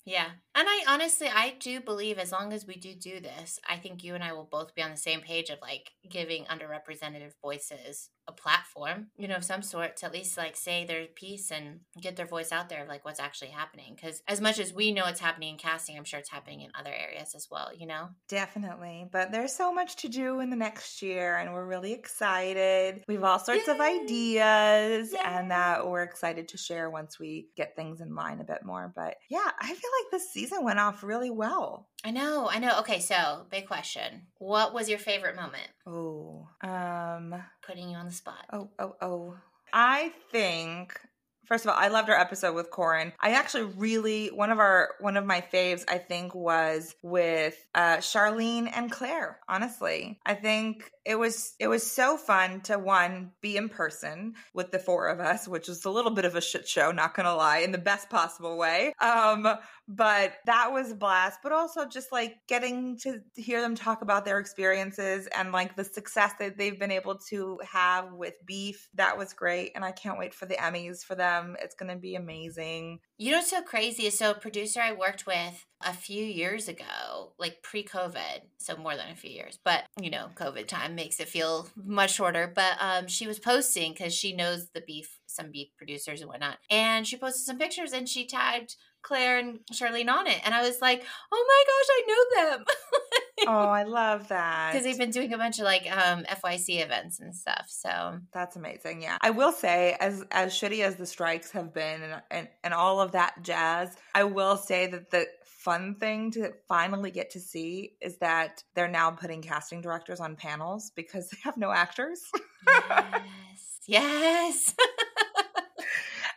Yeah. And I honestly, I do believe as long as we do do this, I think you and I will both be on the same page of like giving underrepresented voices a platform, you know, of some sort to at least like say their piece and get their voice out there of like what's actually happening. Because as much as we know it's happening in casting, I'm sure it's happening in other areas as well, you know? Definitely. But there's so much to do in the next year, and we're really excited. We have all sorts of ideas, Yay! and that we're excited to share once we get things in line a bit more. But yeah, I feel like this season went off really well. I know, I know. Okay, so big question. What was your favorite moment? Oh, um, Putting you on the spot. oh, oh, oh. I think. First of all, I loved our episode with Corin. I actually really one of our one of my faves I think was with uh Charlene and Claire. Honestly, I think it was it was so fun to one be in person with the four of us, which was a little bit of a shit show, not gonna lie, in the best possible way. Um, but that was a blast. But also just like getting to hear them talk about their experiences and like the success that they've been able to have with beef. That was great, and I can't wait for the Emmys for them. It's going to be amazing. You know what's so crazy is so producer I worked with a few years ago, like pre-COVID, so more than a few years, but you know, COVID time makes it feel much shorter. But um, she was posting because she knows the beef, some beef producers and whatnot, and she posted some pictures and she tagged Claire and Charlene on it, and I was like, oh my gosh, I know them. oh, I love that. Because they've been doing a bunch of like um, FYC events and stuff. So that's amazing. Yeah. I will say, as as shitty as the strikes have been and, and, and all of that jazz, I will say that the fun thing to finally get to see is that they're now putting casting directors on panels because they have no actors. yes. Yes.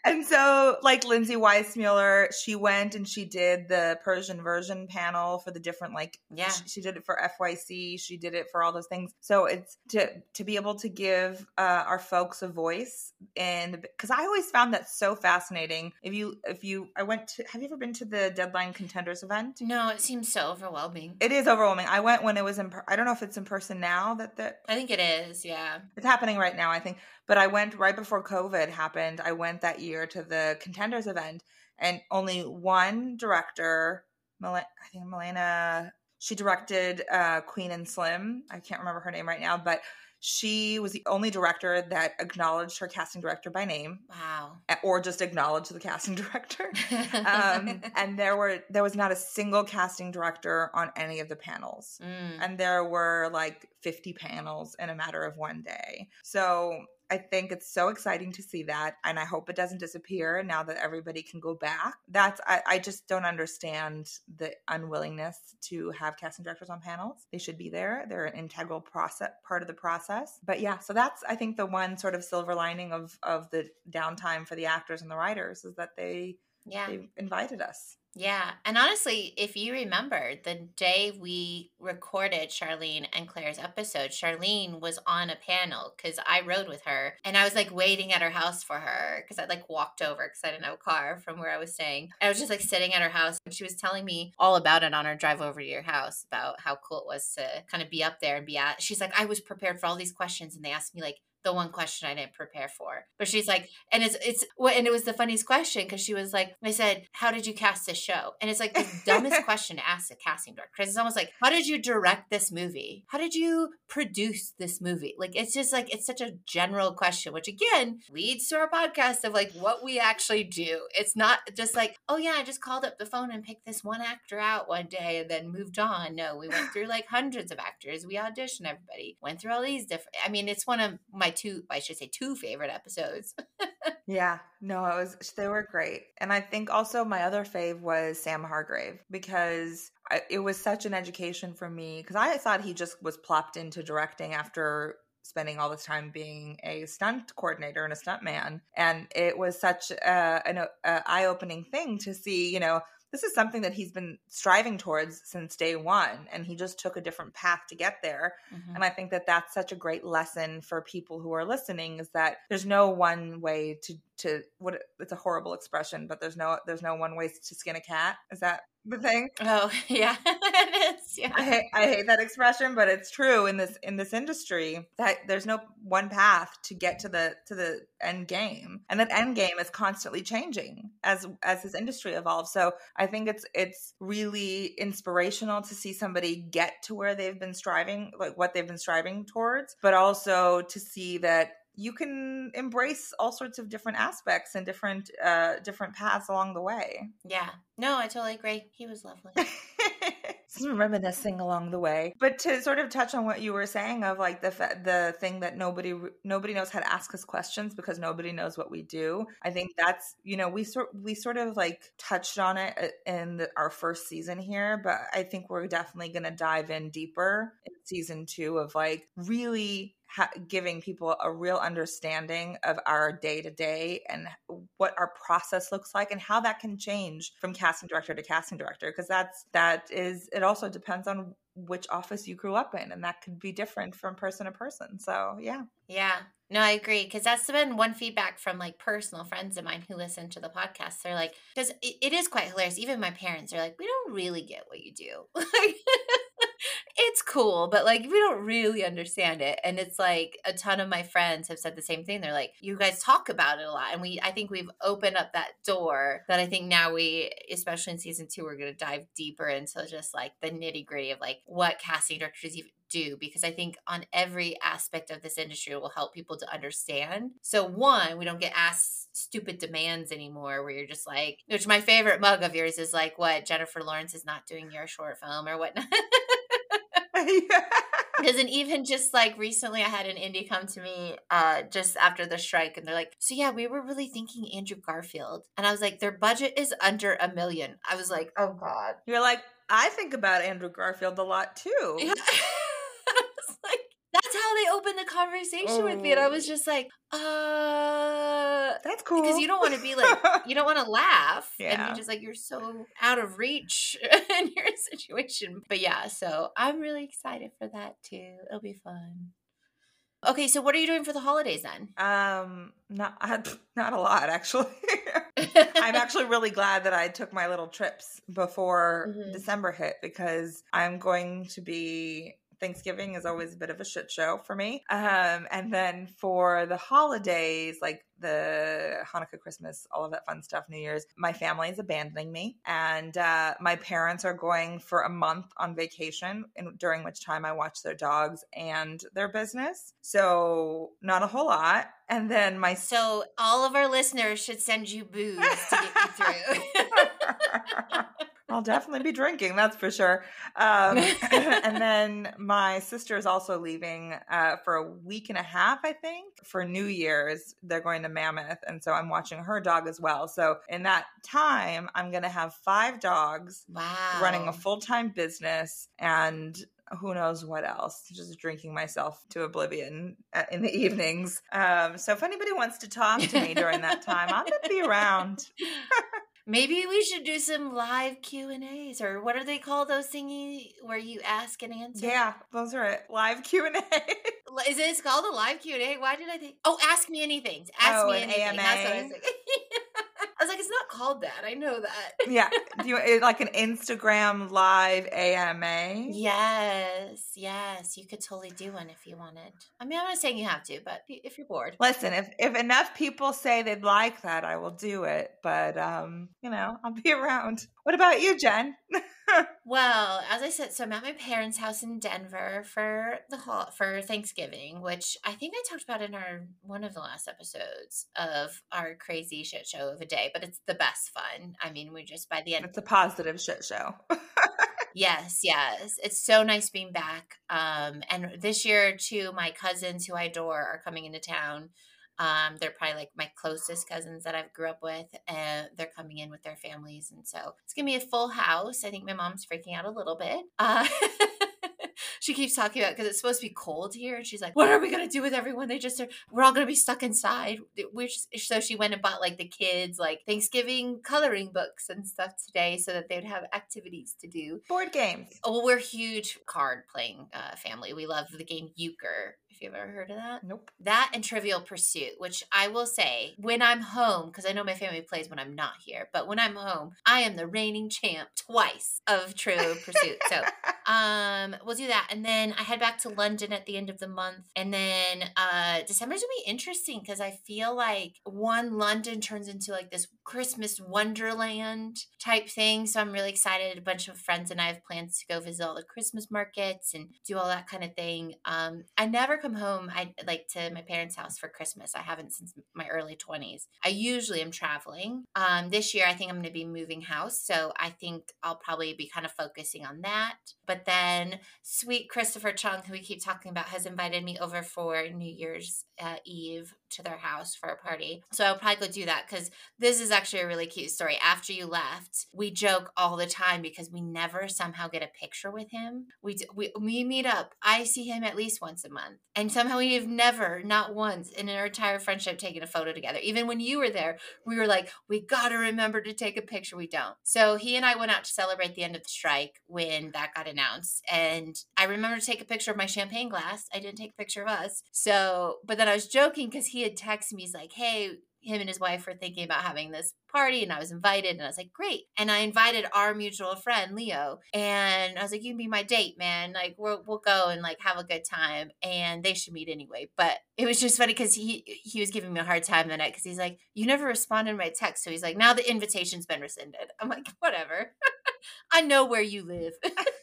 and so like Lindsay Weissmuller, she went and she did the Persian version panel for the different like yeah she, she, did it for FYC, she did it for all those things. So it's to to be able to give uh, our folks a voice and because I always found that so fascinating. If you if you I went to have you ever been to the Deadline Contenders event? No, it seems so overwhelming. It is overwhelming. I went when it was in. I don't know if it's in person now. That that I think it is. Yeah, it's happening right now. I think but I went right before COVID happened. I went that year to the contenders event, and only one director, I think Milena, she directed uh, Queen and Slim. I can't remember her name right now, but she was the only director that acknowledged her casting director by name. Wow. Or just acknowledged the casting director. um, and there were there was not a single casting director on any of the panels. Mm. And there were like 50 panels in a matter of one day. So I think it's so exciting to see that. And I hope it doesn't disappear now that everybody can go back. That's, I, I just don't understand the unwillingness to have casting directors on panels. They should be there. They're an integral process, part of the process. But yeah, so that's, I think, the one sort of silver lining of, of the downtime for the actors and the writers is that they, yeah. they invited us. Yeah. And honestly, if you remember the day we recorded Charlene and Claire's episode, Charlene was on a panel because I rode with her and I was like waiting at her house for her because I like walked over because I didn't have a car from where I was staying. I was just like sitting at her house and she was telling me all about it on our drive over to your house about how cool it was to kind of be up there and be at. She's like, I was prepared for all these questions and they asked me like, the one question I didn't prepare for. But she's like, and it's it's and it was the funniest question because she was like, I said, "How did you cast this show?" And it's like the dumbest question to ask a casting director because it's almost like, "How did you direct this movie? How did you produce this movie?" Like it's just like it's such a general question, which again leads to our podcast of like what we actually do. It's not just like, "Oh yeah, I just called up the phone and picked this one actor out one day and then moved on." No, we went through like hundreds of actors. We auditioned everybody, went through all these different. I mean, it's one of my my two, I should say, two favorite episodes. yeah, no, it was they were great, and I think also my other fave was Sam Hargrave because I, it was such an education for me because I thought he just was plopped into directing after spending all this time being a stunt coordinator and a stunt man and it was such a, an eye-opening thing to see you know this is something that he's been striving towards since day one and he just took a different path to get there mm-hmm. and i think that that's such a great lesson for people who are listening is that there's no one way to to what it's a horrible expression but there's no there's no one way to skin a cat is that the thing. Oh yeah, it is. Yeah, I hate, I hate that expression, but it's true in this in this industry that there's no one path to get to the to the end game, and that end game is constantly changing as as this industry evolves. So I think it's it's really inspirational to see somebody get to where they've been striving, like what they've been striving towards, but also to see that you can embrace all sorts of different aspects and different uh different paths along the way. Yeah. No i totally agree. He was lovely. Some reminiscing along the way. But to sort of touch on what you were saying of like the the thing that nobody nobody knows how to ask us questions because nobody knows what we do i think that's you know we sort we sort of like touched on it uh, in the, our first season here but i think we're definitely going to dive in deeper in season 2 of like really ha- giving people a real understanding of our day to day and what our process looks like and how that can change from casting director to casting director because that's that is it also depends on which office you grew up in and that could be different from person to person. So yeah. Yeah. No i agree because that's been one feedback from like personal friends of mine who listen to the podcast. They're like because it, it is quite hilarious. Even my parents are like we don't really get what you do it's cool, but like we don't really understand it. And it's like a ton of my friends have said the same thing. They're like, you guys talk about it a lot. And we, I think we've opened up that door that I think now we, especially in season two, we're going to dive deeper into just like the nitty gritty of like what casting directors even do because I think on every aspect of this industry will help people to understand. So one, we don't get asked stupid demands anymore where you're just like which my favorite mug of yours is like what Jennifer Lawrence is not doing your short film or whatnot. Because and even just like recently, I had an indie come to me uh, just after the strike, and they're like, "So yeah, we were really thinking Andrew Garfield," and I was like, "Their budget is under a million. I was like, "Oh God." You're like, I think about Andrew Garfield a lot too. Yeah. like, that's how they opened the conversation oh. with me, and I was oh. just like, "Uh, that's cool." Because you don't want to be like, you don't want to laugh, yeah. and you're just like, you're so out of reach in your situation. But yeah, so I'm really excited for that too. It'll be fun. Okay, so what are you doing for the holidays then? Um, not not a lot actually. I'm actually really glad that I took my little trips before mm-hmm. December hit because I'm going to be Thanksgiving is always a bit of a shit show for me. Um, and then for the holidays, like the Hanukkah, Christmas, all of that fun stuff, New Year's, my family is abandoning me. And uh, my parents are going for a month on vacation, in, during which time I watch their dogs and their business. So, not a whole lot. And then my. So, all of our listeners should send you booze to get you through. I'll definitely be drinking, that's for sure. Um, and then my sister is also leaving uh, for a week and a half, I think, for New Year's. They're going to Mammoth. And so I'm watching her dog as well. So in that time, I'm going to have five dogs wow. running a full time business and who knows what else just drinking myself to oblivion uh, in the evenings um, so if anybody wants to talk to me during that time i'm gonna be around Maybe we should do some live Q and A's, or what are they called? Those thingy where you ask and answer. Yeah, those are it. Live Q and A. Is it called a live Q and A? Why did I think? Oh, ask me anything. Ask oh, me anything. AMA. That's what I was thinking. I was like, it's not called that. I know that. yeah. Do you like an Instagram live AMA? Yes. Yes. You could totally do one if you wanted. I mean, I'm not saying you have to, but if you're bored. Listen, if if enough people say they'd like that, I will do it. But um, you know, I'll be around. What about you, Jenn? well, as I said, so I'm at my parents' house in Denver for the for Thanksgiving, which I think I talked about in our one of the last episodes of our crazy shit show of a day. But it's the best fun. I mean, we just by the end, it's a positive shit show. yes, yes, it's so nice being back. Um, and this year too, my cousins who I adore are coming into town um, they're probably like my closest cousins that I've grew up with, and they're coming in with their families, and so it's gonna be a full house. I think my mom's freaking out a little bit. Uh, she keeps talking about because it's supposed to be cold here, and she's like, "What are we gonna do with everyone? They just are. We're all gonna be stuck inside." Which so she went and bought like the kids like Thanksgiving coloring books and stuff today, so that they'd have activities to do. Board games. Oh, we're huge card playing uh, family. We love the game Euchre if you've ever heard of that. Nope. That and Trivial Pursuit, which I will say, when I'm home, because I know my family plays when I'm not here, but when I'm home, I am the reigning champ twice of Trivial Pursuit. So um we'll do that. And then I head back to London at the end of the month. And then uh December's gonna be interesting because I feel like one London turns into like this Christmas wonderland type thing. So I'm really excited. A bunch of friends and I have plans to go visit all the Christmas markets and do all that kind of thing. Um I never come come home I like to my parents' house for Christmas. I haven't since my early 20s. I usually am traveling. Um this year I think I'm going to be moving house, so I think I'll probably be kind of focusing on that. But then sweet Christopher Chung who we keep talking about has invited me over for New Year's uh, Eve to their house for a party. So I'll probably go do that because this is actually a really cute story. After you left, we joke all the time because we never somehow get a picture with him. We we we meet up. I see him at least once a month, and somehow we have never, not once, in our entire friendship, taken a photo together. Even when you were there, we were like, we got to remember to take a picture. We don't. So he and I went out to celebrate the end of the strike when that got announced, and I remember to take a picture of my champagne glass. I didn't take a picture of us. So, but then I was joking because he he had texted me, he's like, hey, him and his wife were thinking about having this party and I was invited and I was like, great. And I invited our mutual friend, Leo. And I was like, you can be my date, man. Like we'll, we'll go and like have a good time. And they should meet anyway. But it was just funny because he he was giving me a hard time the night because he's like, you never responded to my text. So he's like, now the invitation's been rescinded. I'm like, whatever. I know where you live.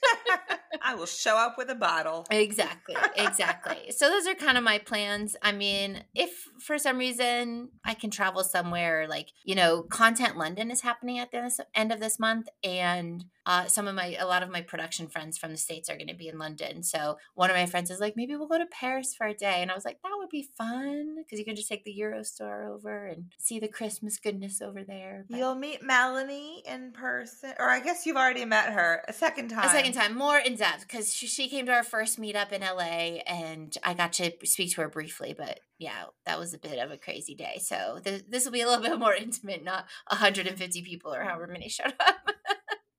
I will show up with a bottle. Exactly. Exactly. so those are kind of my plans. I mean, if for some reason I can travel somewhere like, you know, Content London is happening at the end of this month and uh, some of my a lot of my production friends from the states are going to be in London. So one of my friends is like, maybe we'll go to Paris for a day, and I was like, that would be fun because you can just take the Eurostar over and see the Christmas goodness over there. But You'll meet Melanie in person, or I guess you've already met her a second time. A second time, more in depth because she, she came to our first meetup in LA, and I got to speak to her briefly, but yeah, that was a bit of a crazy day. So th- this will be a little bit more intimate, not 150 people or however many showed up.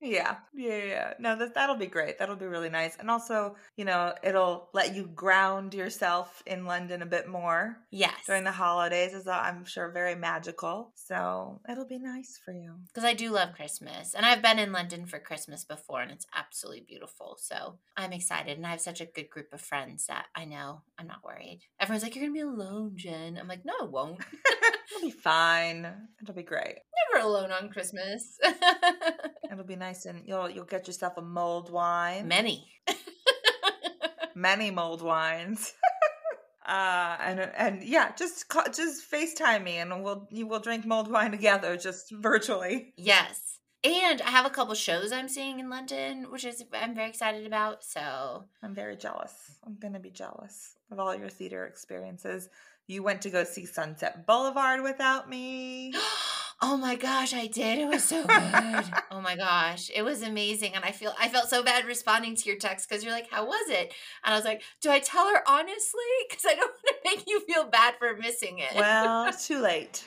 Yeah, yeah, yeah. No, that that'll be great. That'll be really nice, and also, you know, it'll let you ground yourself in London a bit more. Yes, during the holidays is uh, I'm sure very magical. So it'll be nice for you because I do love Christmas, and I've been in London for Christmas before, and it's absolutely beautiful. So I'm excited, and I have such a good group of friends that I know I'm not worried. Everyone's like, "You're gonna be alone, Jenn." I'm like, "No, it won't." It'll be fine. It'll be great. Never alone on Christmas. It'll be nice, and you'll you'll get yourself a mulled wine. Many, many mulled wines. uh, and and yeah, just call, just Facetime me, and we'll you will drink mulled wine together, just virtually. Yes. And I have a couple shows I'm seeing in London, which is I'm very excited about. So I'm very jealous. I'm gonna be jealous of all your theater experiences. You went to go see Sunset Boulevard without me. oh my gosh, I did. It was so good. oh my gosh, it was amazing. And I feel I felt so bad responding to your text because you're like, "How was it?" And I was like, "Do I tell her honestly? Because I don't want to make you feel bad for missing it." Well, too late.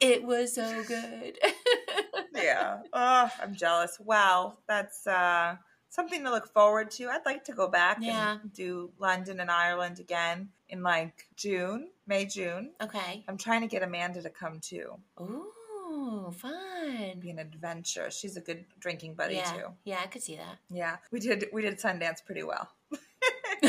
it was so good. yeah. Oh, I'm jealous. Wow, that's uh something to look forward to. I'd like to go back yeah. and do London and Ireland again in like June, May, June. Okay. I'm trying to get Amanda to come too. Ooh, fun. Be an adventure. She's a good drinking buddy yeah. too. Yeah, I could see that. Yeah. We did we did Sundance pretty well.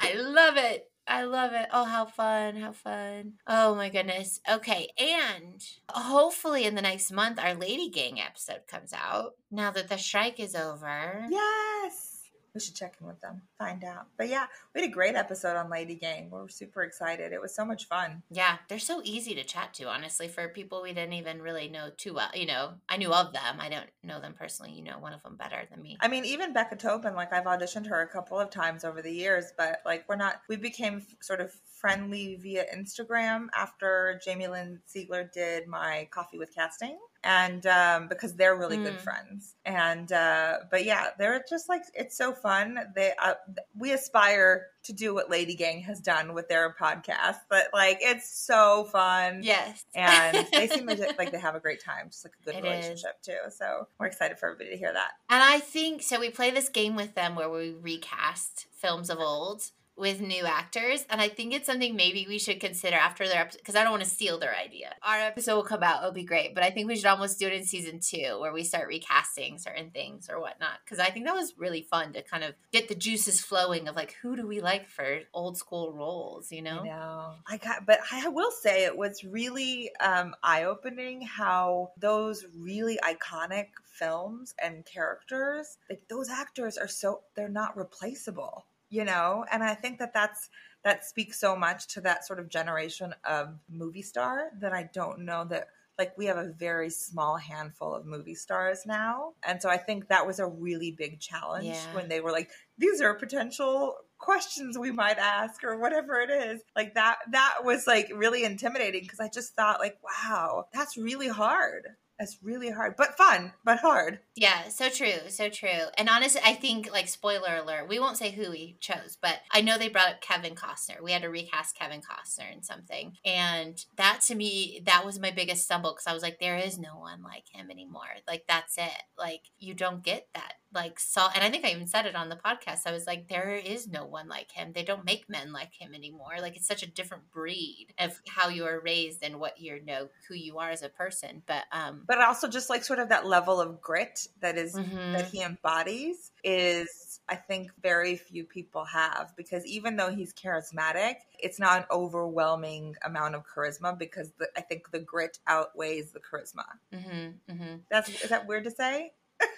I love it. I love it. Oh, how fun. How fun. Oh my goodness. Okay. And hopefully in the next month, our Lady Gang episode comes out now that the strike is over. Yes. We should check in with them, find out. But yeah, we had a great episode on Lady Gang. We're super excited. It was so much fun. Yeah, they're so easy to chat to, honestly, for people we didn't even really know too well. You know, I knew of them. I don't know them personally. You know one of them better than me. I mean, even Becca Tobin, like I've auditioned her a couple of times over the years, but like we're not, we became sort of friendly via Instagram after Jamie Lynn Sigler did my Coffee with Casting and um, because they're really mm. good friends. And uh, but yeah, they're just like it's so fun. They uh, we aspire to do what Lady Gang has done with their podcast, but like it's so fun. Yes, and they seem like, like they have a great time, just like a good it relationship is. too. So we're excited for everybody to hear that. And I think so. We play this game with them where we recast films of old with new actors. And I think it's something maybe we should consider after their episode because I don't want to steal their idea. Our episode will come out, it'll be great. But I think we should almost do it in season two where we start recasting certain things or whatnot. Because I think that was really fun to kind of get the juices flowing of like who do we like for old school roles, you know? I know. I got but I will say it was really um eye opening how those really iconic films and characters like those actors are so they're not replaceable you know? And i think that that's that speaks so much to that sort of generation of movie star that i don't know that like we have a very small handful of movie stars now. And so i think that was a really big challenge yeah. when they were like these are potential questions we might ask or whatever it is. Like that that was like really intimidating because i just thought like wow that's really hard It's really hard, but fun, but hard. Yeah, so true, so true. And honestly, I think like spoiler alert, we won't say who we chose, but I know they brought up Kevin Costner. We had to recast Kevin Costner in something, and that to me, that was my biggest stumble because I was like, there is no one like him anymore. Like that's it. Like you don't get that like saw and i think i even said it on the podcast i was like there is no one like him they don't make men like him anymore like it's such a different breed of how you are raised and what you know who you are as a person but um but also just like sort of that level of grit that is, mhm. that he embodies is i think very few people have because even though he's charismatic it's not an overwhelming amount of charisma because the, i think the grit outweighs the charisma Mhm, mhm. that's is that weird to say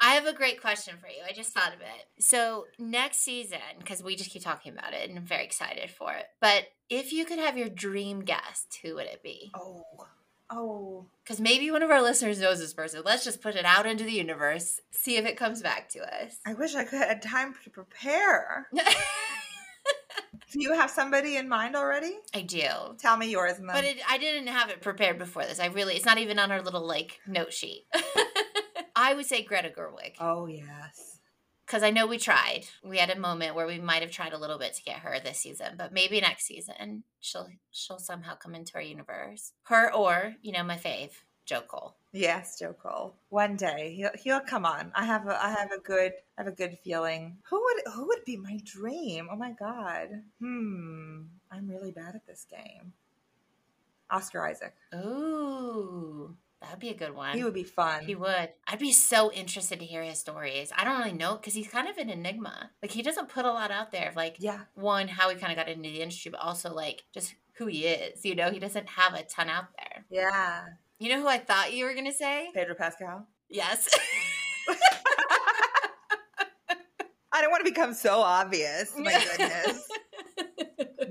I have a great question for you. I just thought of it. So, next season, because we just keep talking about it and I'm very excited for it. But if you could have your dream guest, who would it be? oh oh Because maybe one of our listeners knows this person. Let's just put it out into the universe, see if it comes back to us. i wish i could have time to prepare do you have somebody in mind already I do. tell me yours then But it, I didn't have it prepared before this. I really, it's not even on our little like note sheet. I would say Greta Gerwig oh yes because I know we tried. We had a moment where we might have tried a little bit to get her this season, but maybe next season she'll she'll somehow come into our universe. Her or you know my fave, Joe Cole. Yes, Joe Cole. One day he'll he'll come on. I have a I have a good I have a good feeling. Who would who would be my dream? Oh my god. Hmm. I'm really bad at this game. Oscar Isaac. Ooh, that'd be a good one. He would be fun. He would. I'd be so interested to hear his stories. I don't really know because he's kind of an enigma. Like he doesn't put a lot out there. of, Like Yeah. one, how he kind of got into the industry, but also like just who he is. You know, he doesn't have a ton out there. Yeah. You know who I thought you were gonna say? Pedro Pascal. Yes. I don't want to become so obvious. My goodness.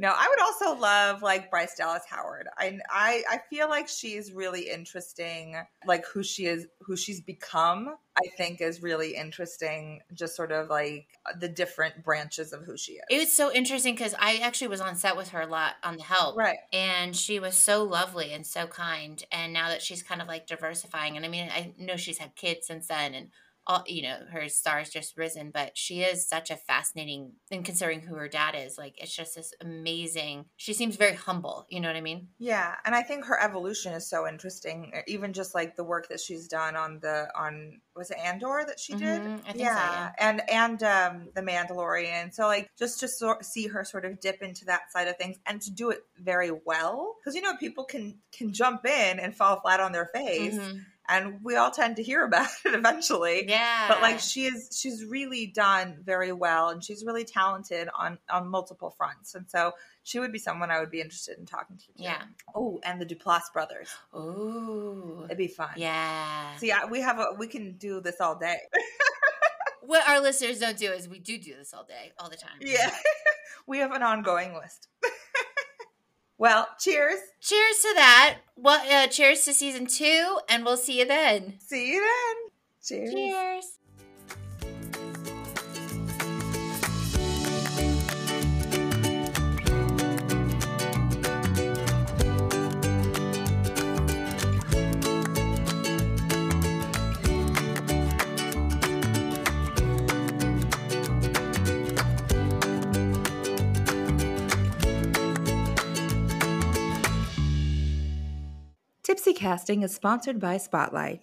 No, I would also love like Bryce Dallas Howard. I, I I feel like she's really interesting. Like who she is, who she's become. I think is really interesting. Just sort of like the different branches of who she is. It was so interesting because I actually was on set with her a lot on The Help. right. And she was so lovely and so kind. And now that she's kind of like diversifying, and I mean, I know she's had kids since then, and all you know, her star's just risen. But she is such a fascinating, and considering who her dad is, like it's just this amazing. She seems very humble. You know what I mean? Yeah, and I think her evolution is so interesting. Even just like the work that she's done on the on was it Andor that she did? Mhm, I think so, yeah. and and um, the Mandalorian. So like just to sort see her sort of dip into that side of things and to do it very well because you know people can can jump in and fall flat on their face, Mhm. And we all tend to hear about it eventually. Yeah. But like she is, she's really done very well, and she's really talented on on multiple fronts, and so she would be someone I would be interested in talking to. Yeah. Oh, and the Duplass brothers. Ooh. It'd be fun. Yeah. So yeah, we have a we can do this all day. What our listeners don't do is we do do this all day, all the time. yeah. we have an ongoing list. Well, cheers. Cheers to that. Well, uh, cheers to season two, and we'll see you then. See you then. Cheers. Cheers. Tipsy Casting is sponsored by Spotlight.